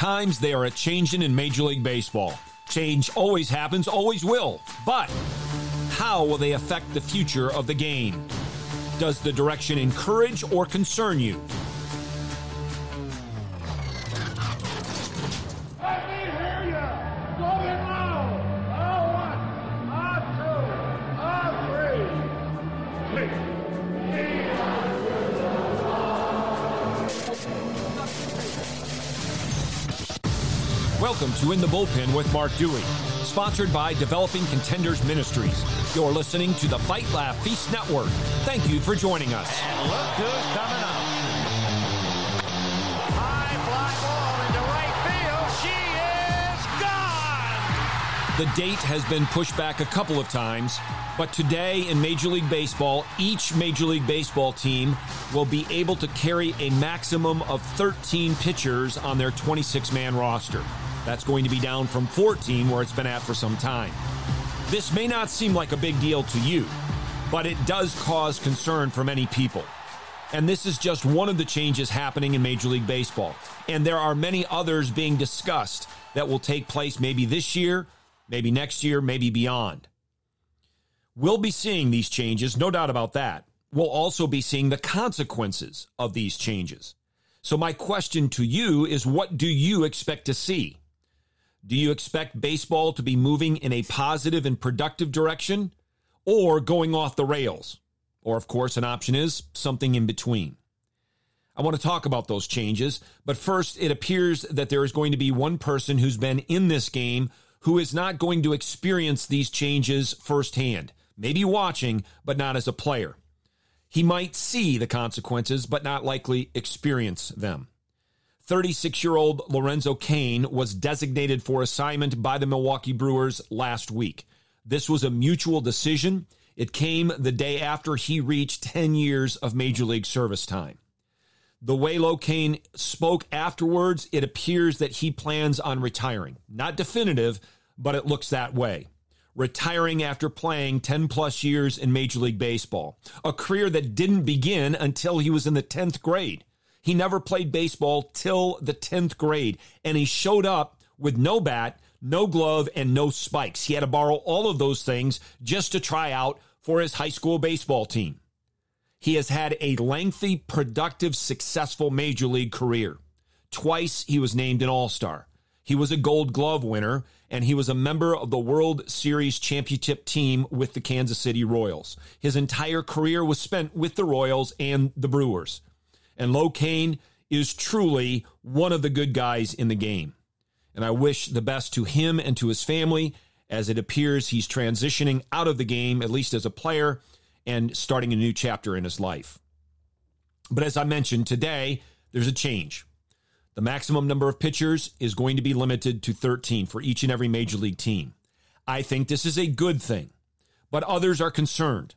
Times they are a changing in Major League Baseball. Change always happens, always will. But how will they affect the future of the game? Does the direction encourage or concern you? Welcome to In the Bullpen with Mark Dewey, sponsored by Developing Contenders Ministries. You're listening to the Fight Laugh Feast Network. Thank you for joining us. And look who's coming up. High fly ball into right field. She is gone. The date has been pushed back a couple of times, but today in Major League Baseball, each Major League Baseball team will be able to carry a maximum of 13 pitchers on their 26 man roster. That's going to be down from 14, where it's been at for some time. This may not seem like a big deal to you, but it does cause concern for many people. And this is just one of the changes happening in Major League Baseball. And there are many others being discussed that will take place maybe this year, maybe next year, maybe beyond. We'll be seeing these changes, no doubt about that. We'll also be seeing the consequences of these changes. So, my question to you is what do you expect to see? Do you expect baseball to be moving in a positive and productive direction or going off the rails? Or, of course, an option is something in between. I want to talk about those changes, but first, it appears that there is going to be one person who's been in this game who is not going to experience these changes firsthand. Maybe watching, but not as a player. He might see the consequences, but not likely experience them. 36 year old Lorenzo Cain was designated for assignment by the Milwaukee Brewers last week. This was a mutual decision. It came the day after he reached 10 years of major league service time. The way Locaine spoke afterwards, it appears that he plans on retiring. Not definitive, but it looks that way. Retiring after playing 10 plus years in Major League Baseball, a career that didn't begin until he was in the 10th grade. He never played baseball till the 10th grade, and he showed up with no bat, no glove, and no spikes. He had to borrow all of those things just to try out for his high school baseball team. He has had a lengthy, productive, successful major league career. Twice he was named an All Star. He was a gold glove winner, and he was a member of the World Series championship team with the Kansas City Royals. His entire career was spent with the Royals and the Brewers. And Locaine is truly one of the good guys in the game. And I wish the best to him and to his family as it appears he's transitioning out of the game, at least as a player, and starting a new chapter in his life. But as I mentioned today, there's a change. The maximum number of pitchers is going to be limited to 13 for each and every major league team. I think this is a good thing, but others are concerned.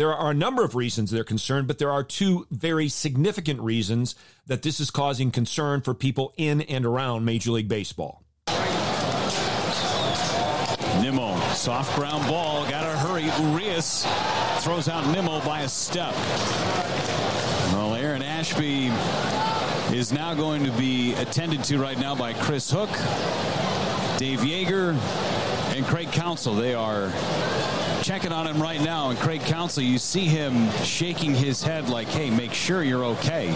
There are a number of reasons they're concerned, but there are two very significant reasons that this is causing concern for people in and around Major League Baseball. Nimmo, soft ground ball, gotta hurry. Urias throws out Nimmo by a step. Well, Aaron Ashby is now going to be attended to right now by Chris Hook, Dave Yeager, and Craig Counsell. They are checking on him right now. And Craig Counsell, you see him shaking his head like, hey, make sure you're okay.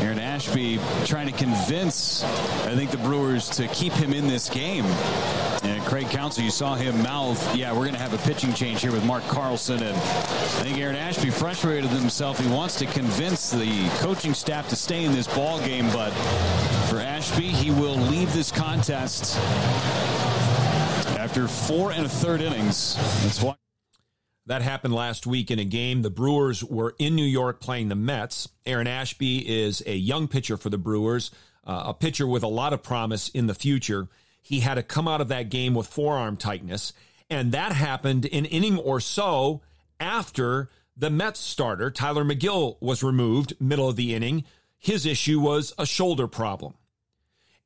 Aaron Ashby trying to convince, I think, the Brewers to keep him in this game. And Craig Counsell, you saw him mouth, yeah, we're going to have a pitching change here with Mark Carlson. And I think Aaron Ashby frustrated himself. He wants to convince the coaching staff to stay in this ball game. But for Ashby, he will leave this contest after four and a third innings. That's why. That happened last week in a game. The Brewers were in New York playing the Mets. Aaron Ashby is a young pitcher for the Brewers, uh, a pitcher with a lot of promise in the future. He had to come out of that game with forearm tightness, and that happened an inning or so after the Mets starter, Tylor Megill, was removed middle of the inning. His issue was a shoulder problem.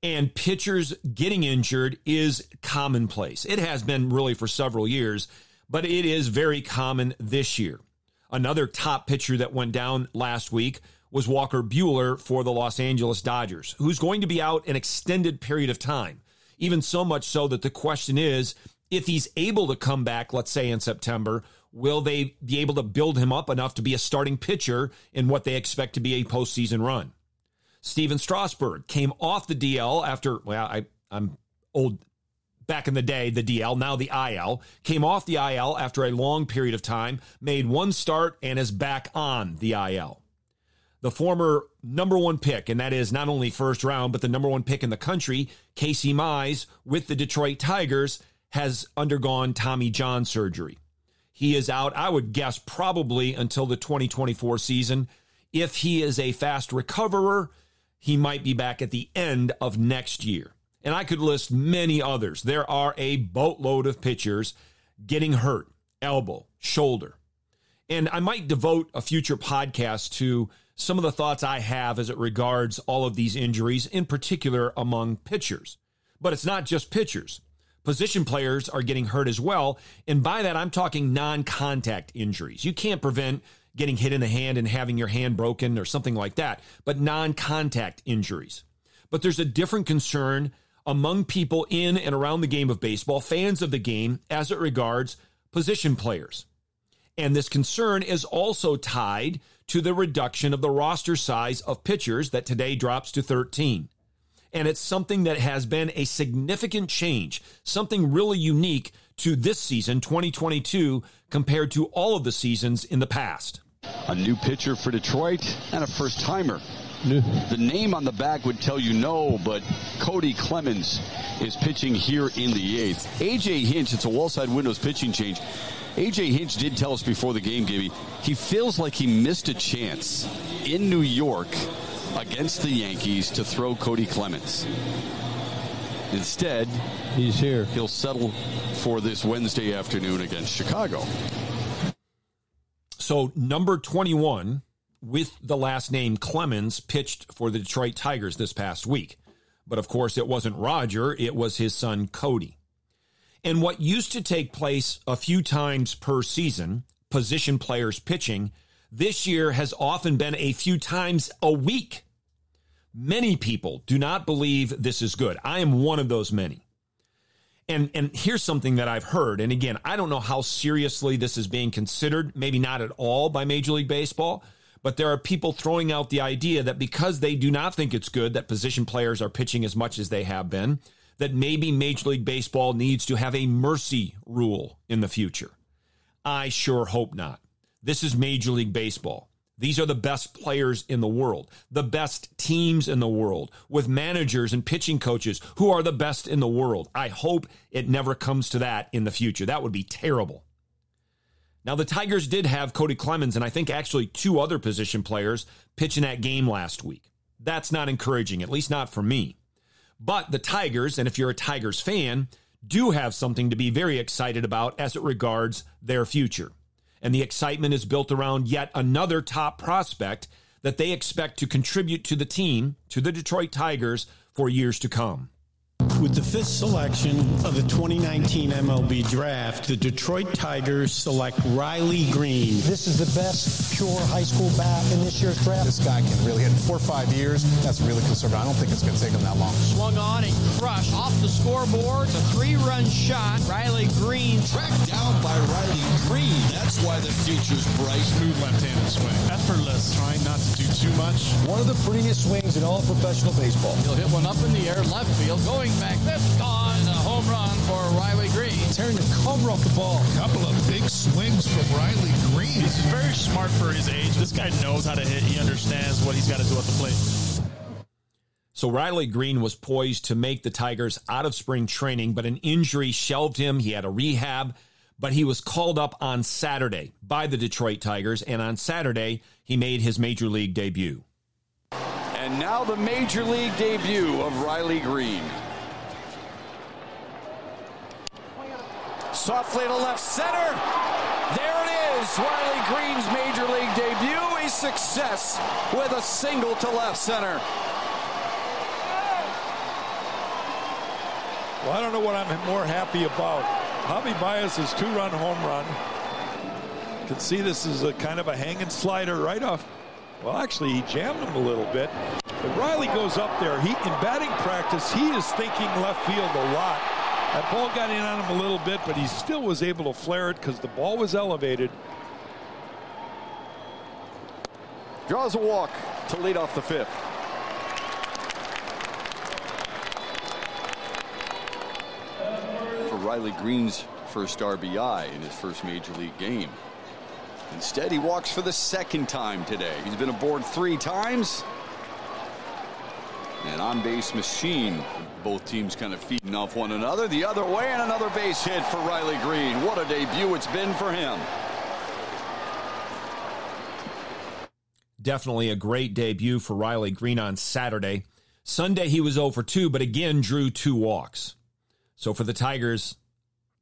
And pitchers getting injured is commonplace. It has been really for several years but it is very common this year. Another top pitcher that went down last week was Walker Buehler for the Los Angeles Dodgers, who's going to be out an extended period of time. Even so much so that the question is if he's able to come back, let's say in September, will they be able to build him up enough to be a starting pitcher in what they expect to be a postseason run? Stephen Strasburg came off the DL after, well, I, I'm old back in the day, the DL, now the IL, came off the IL after a long period of time, made one start, and is back on the IL. The former number one pick, and that is not only first round, but the number one pick in the country, Casey Mize with the Detroit Tigers, has undergone Tommy John surgery. He is out, I would guess, probably until the 2024 season. If he is a fast recoverer, he might be back at the end of next year. And I could list many others. There are a boatload of pitchers getting hurt, elbow, shoulder. And I might devote a future podcast to some of the thoughts I have as it regards all of these injuries, in particular among pitchers. But it's not just pitchers. Position players are getting hurt as well. And by that, I'm talking non contact injuries. You can't prevent getting hit in the hand and having your hand broken or something like that, but non contact injuries. But there's a different concern among people in and around the game of baseball, fans of the game, as it regards position players. And this concern is also tied to the reduction of the roster size of pitchers that today drops to 13. And it's something that has been a significant change, something really unique to this season, 2022, compared to all of the seasons in the past. A new pitcher for Detroit and a first timer. The name on the back would tell you no, but Cody Clemens is pitching here in the eighth. AJ Hinch, it's a wall-side windows pitching change. AJ Hinch did tell us before the game, Gibby, he feels like he missed a chance in New York against the Yankees to throw Cody Clemens. Instead, he's here. He'll settle for this Wednesday afternoon against Chicago. So, number 21 with the last name Clemens pitched for the Detroit Tigers this past week. But of course, it wasn't Roger, it was his son Cody. And what used to take place a few times per season, position players pitching, this year has often been a few times a week. Many people do not believe this is good. I am one of those many. And, and here's something that I've heard. And again, I don't know how seriously this is being considered, maybe not at all by Major League Baseball, but there are people throwing out the idea that because they do not think it's good that position players are pitching as much as they have been, that maybe Major League Baseball needs to have a mercy rule in the future. I sure hope not. This is Major League Baseball. These are the best players in the world, the best teams in the world, with managers and pitching coaches who are the best in the world. I hope it never comes to that in the future. That would be terrible. Now, the Tigers did have Cody Clemens and I think actually two other position players pitch in that game last week. That's not encouraging, at least not for me. But the Tigers, and if you're a Tigers fan, do have something to be very excited about as it regards their future. And the excitement is built around yet another top prospect that they expect to contribute to the team, to the Detroit Tigers, for years to come. With the fifth selection of the 2019 MLB Draft, the Detroit Tigers select Riley Greene. This is the best pure high school bat in this year's draft. This guy can really hit four or five years. That's really conservative. I don't think it's going to take him that long. Swung on and crushed off the scoreboard. A three-run shot. Riley Greene tracked down by Riley Greene. That's why the future's bright. Smooth left-handed swing. Effortless, trying not to do too much. One of the prettiest swings in all professional baseball. He'll hit one up in the air, left field, going back back. That's gone. A home run for Riley Greene. Tearing the cover off the ball. A couple of big swings from Riley Greene. He's very smart for his age. This guy knows how to hit. He understands what he's got to do at the plate. So Riley Greene was poised to make the Tigers out of spring training, but an injury shelved him. He had a rehab, but he was called up on Saturday by the Detroit Tigers, and on Saturday he made his major league debut. And now the major league debut of Riley Greene. Softly to left center. There it is. Riley Greene's major league debut. A success with a single to left center. Well, I don't know what I'm more happy about. Javy Baez's two-run home run. You can see this is a kind of a hanging slider right off Well, actually, he jammed him a little bit. But Riley goes up there. He in batting practice, he is thinking left field a lot. That ball got in on him a little bit, but he still was able to flare it because the ball was elevated. Draws a walk to lead off the fifth. For Riley Greene's first RBI in his first major league game. Instead, he walks for the second time today. He's been aboard three times. An on base machine. Both teams kind of feeding off one another. The other way, and another base hit for Riley Greene. What a debut it's been for him. Definitely a great debut for Riley Greene on Saturday. Sunday, he was oh over 2, but again drew two walks. So for the Tigers,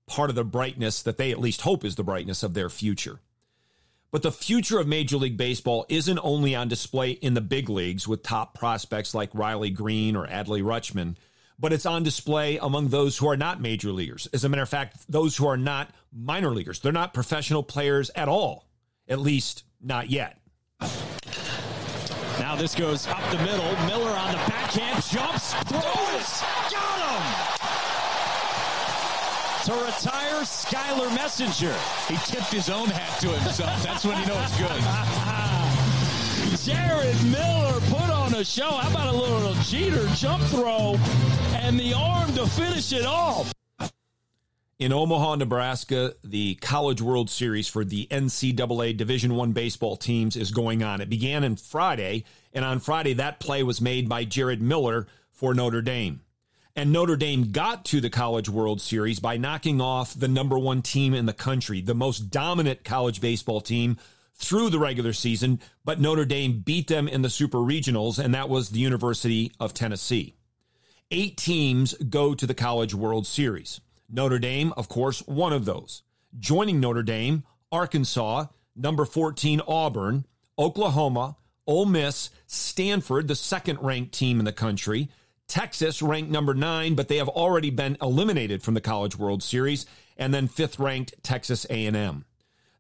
part of the brightness that they at least hope is the brightness of their future. But the future of Major League Baseball isn't only on display in the big leagues with top prospects like Riley Greene or Adley Rutschman, but it's on display among those who are not major leaguers. As a matter of fact, those who are not minor leaguers. They're not professional players at all, at least not yet. Now this goes up the middle. Miller on the backhand, jumps, throws! To retire Skyler Messinger. He tipped his own hat to himself. That's when you know it's good. Jared Miller put on a show. How about a little cheater jump throw and the arm to finish it off? In Omaha, Nebraska, the College World Series for the NCAA Division One baseball teams is going on. It began on Friday, and on Friday that play was made by Jared Miller for Notre Dame. And Notre Dame got to the College World Series by knocking off the number one team in the country, the most dominant college baseball team through the regular season. But Notre Dame beat them in the Super Regionals, and that was the University of Tennessee. Eight teams go to the College World Series. Notre Dame, of course, one of those. Joining Notre Dame, Arkansas, number 14 Auburn, Oklahoma, Ole Miss, Stanford, the second ranked team in the country, Texas ranked number 9, but they have already been eliminated from the College World Series, and then fifth ranked Texas A&M.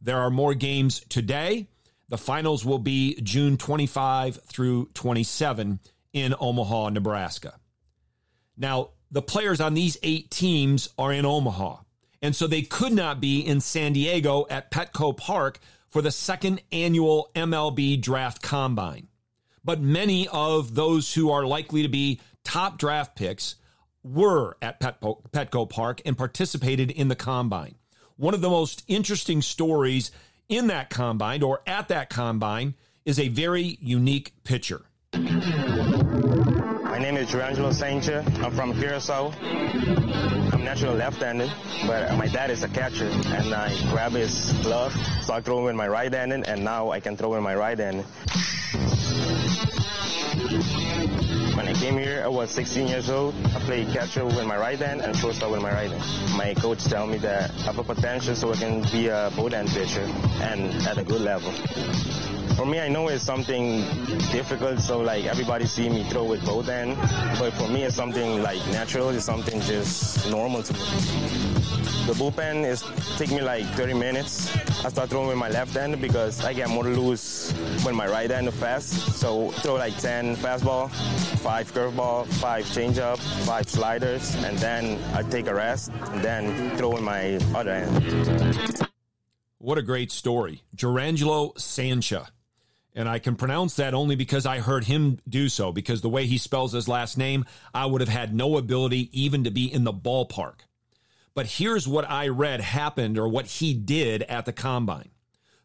There are more games today. The finals will be June 25 through 27 in Omaha, Nebraska. Now, the players on these eight teams are in Omaha. And so they could not be in San Diego at Petco Park for the second annual MLB draft combine. But many of those who are likely to be top draft picks were at Petco, Petco Park and participated in the combine. One of the most interesting stories in that combine or at that combine is a very unique pitcher. My name is Jurrangelo Cijntje. I'm from Curacao. I'm naturally left-handed, but my dad is a catcher, and I grab his glove, so I throw with my right-handed, and now I can throw with my right hand. When I came here, I was 16 years old. I played catcher with my right hand and shortstop with my right hand. My coach tell me that I have a potential so I can be a hand pitcher and at a good level. For me, I know it's something difficult, so like everybody see me throw with both hand, but for me, it's something like natural. It's something just normal to me. The bullpen is take me like 30 minutes. I start throwing with my left hand because I get more loose with my right hand fast. So throw like 10 fastball, five curveball, five changeup, five sliders, and then I take a rest and then throw with my other hand. What a great story. Jurrangelo Cijntje. And I can pronounce that only because I heard him do so, because the way he spells his last name, I would have had no ability even to be in the ballpark. But here's what I read happened or what he did at the combine.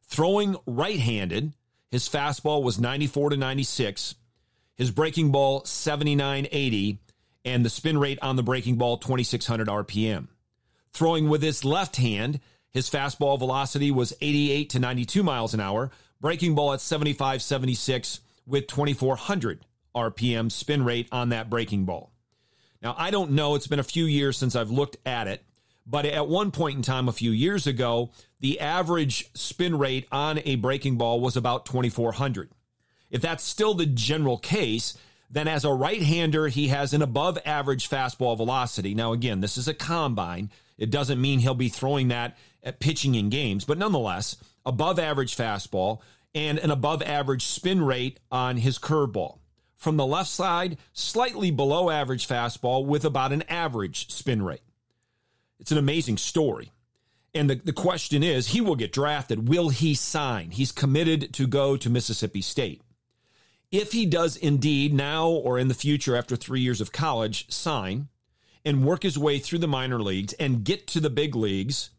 Throwing right handed, his fastball was 94 to 96, his breaking ball 79 80, and the spin rate on the breaking ball 2600 RPM. Throwing with his left hand, his fastball velocity was 88 to 92 miles an hour, breaking ball at 75 76 with 2400 RPM spin rate on that breaking ball. Now, I don't know, it's been a few years since I've looked at it, but at one point in time, a few years ago, the average spin rate on a breaking ball was about 2400. If that's still the general case, then as a right hander, he has an above average fastball velocity. Now, again, this is a combine. It doesn't mean he'll be throwing that at pitching in games, but nonetheless, above average fastball and an above average spin rate on his curveball. From the left side, slightly below average fastball with about an average spin rate. It's an amazing story. And the, the question is, he will get drafted. Will he sign? He's committed to go to Mississippi State. If he does indeed now or in the future after three years of college sign and work his way through the minor leagues and get to the big leagues,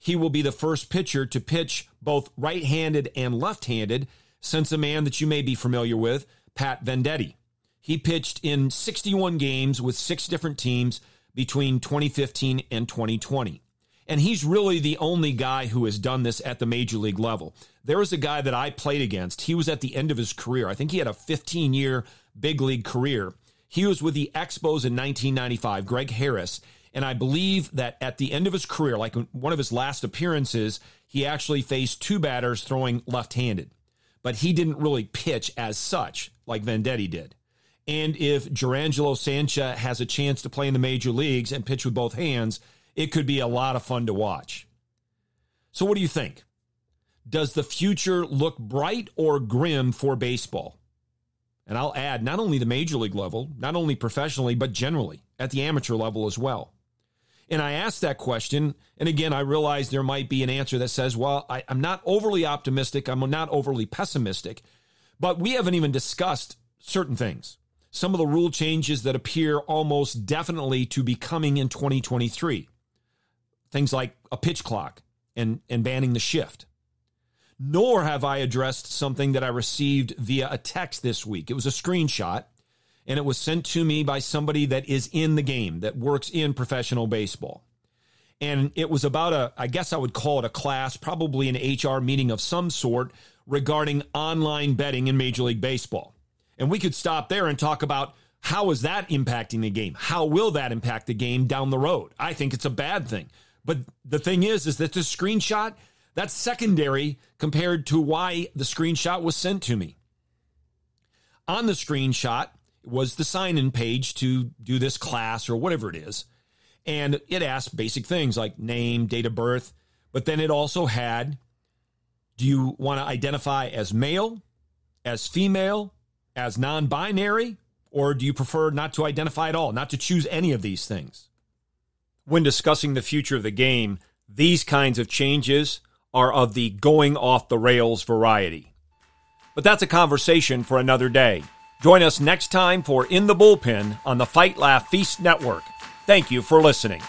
he will be the first pitcher to pitch both right handed and left handed since a man that you may be familiar with, Pat Venditte. He pitched in 61 games with six different teams between 2015 and 2020. And he's really the only guy who has done this at the major league level. There was a guy that I played against. He was at the end of his career. I think he had a 15 year big league career. He was with the Expos in 1995, Greg Harris. And I believe that at the end of his career, like one of his last appearances, he actually faced two batters throwing left handed. But he didn't really pitch as such like Venditte did. And if Jurrangelo Cijntje has a chance to play in the major leagues and pitch with both hands, it could be a lot of fun to watch. So, what do you think? Does the future look bright or grim for baseball? And I'll add not only the major league level, not only professionally, but generally at the amateur level as well. And I asked that question, and again, I realize there might be an answer that says, well, I, am not overly optimistic, I'm not overly pessimistic, but we haven't even discussed certain things. Some of the rule changes that appear almost definitely to be coming in 2023 things like a pitch clock and, and banning the shift. Nor have I addressed something that I received via a text this week. It was a screenshot and it was sent to me by somebody that is in the game, that works in professional baseball. And it was about a, I guess I would call it a class, probably an HR meeting of some sort regarding online betting in Major League Baseball. And we could stop there and talk about how is that impacting the game? How will that impact the game down the road? I think it's a bad thing. But the thing is, is that the screenshot, that's secondary compared to why the screenshot was sent to me. On the screenshot was the sign in page to do this class or whatever it is. And it asked basic things like name, date of birth, but then it also had do you want to identify as male, as female, as non binary, or do you prefer not to identify at all, not to choose any of these things? when discussing the future of the game, these kinds of changes are of the going off the rails variety. But that's a conversation for another day. Join us next time for In the Bullpen on the Fight Laugh Feast Network. Thank you for listening.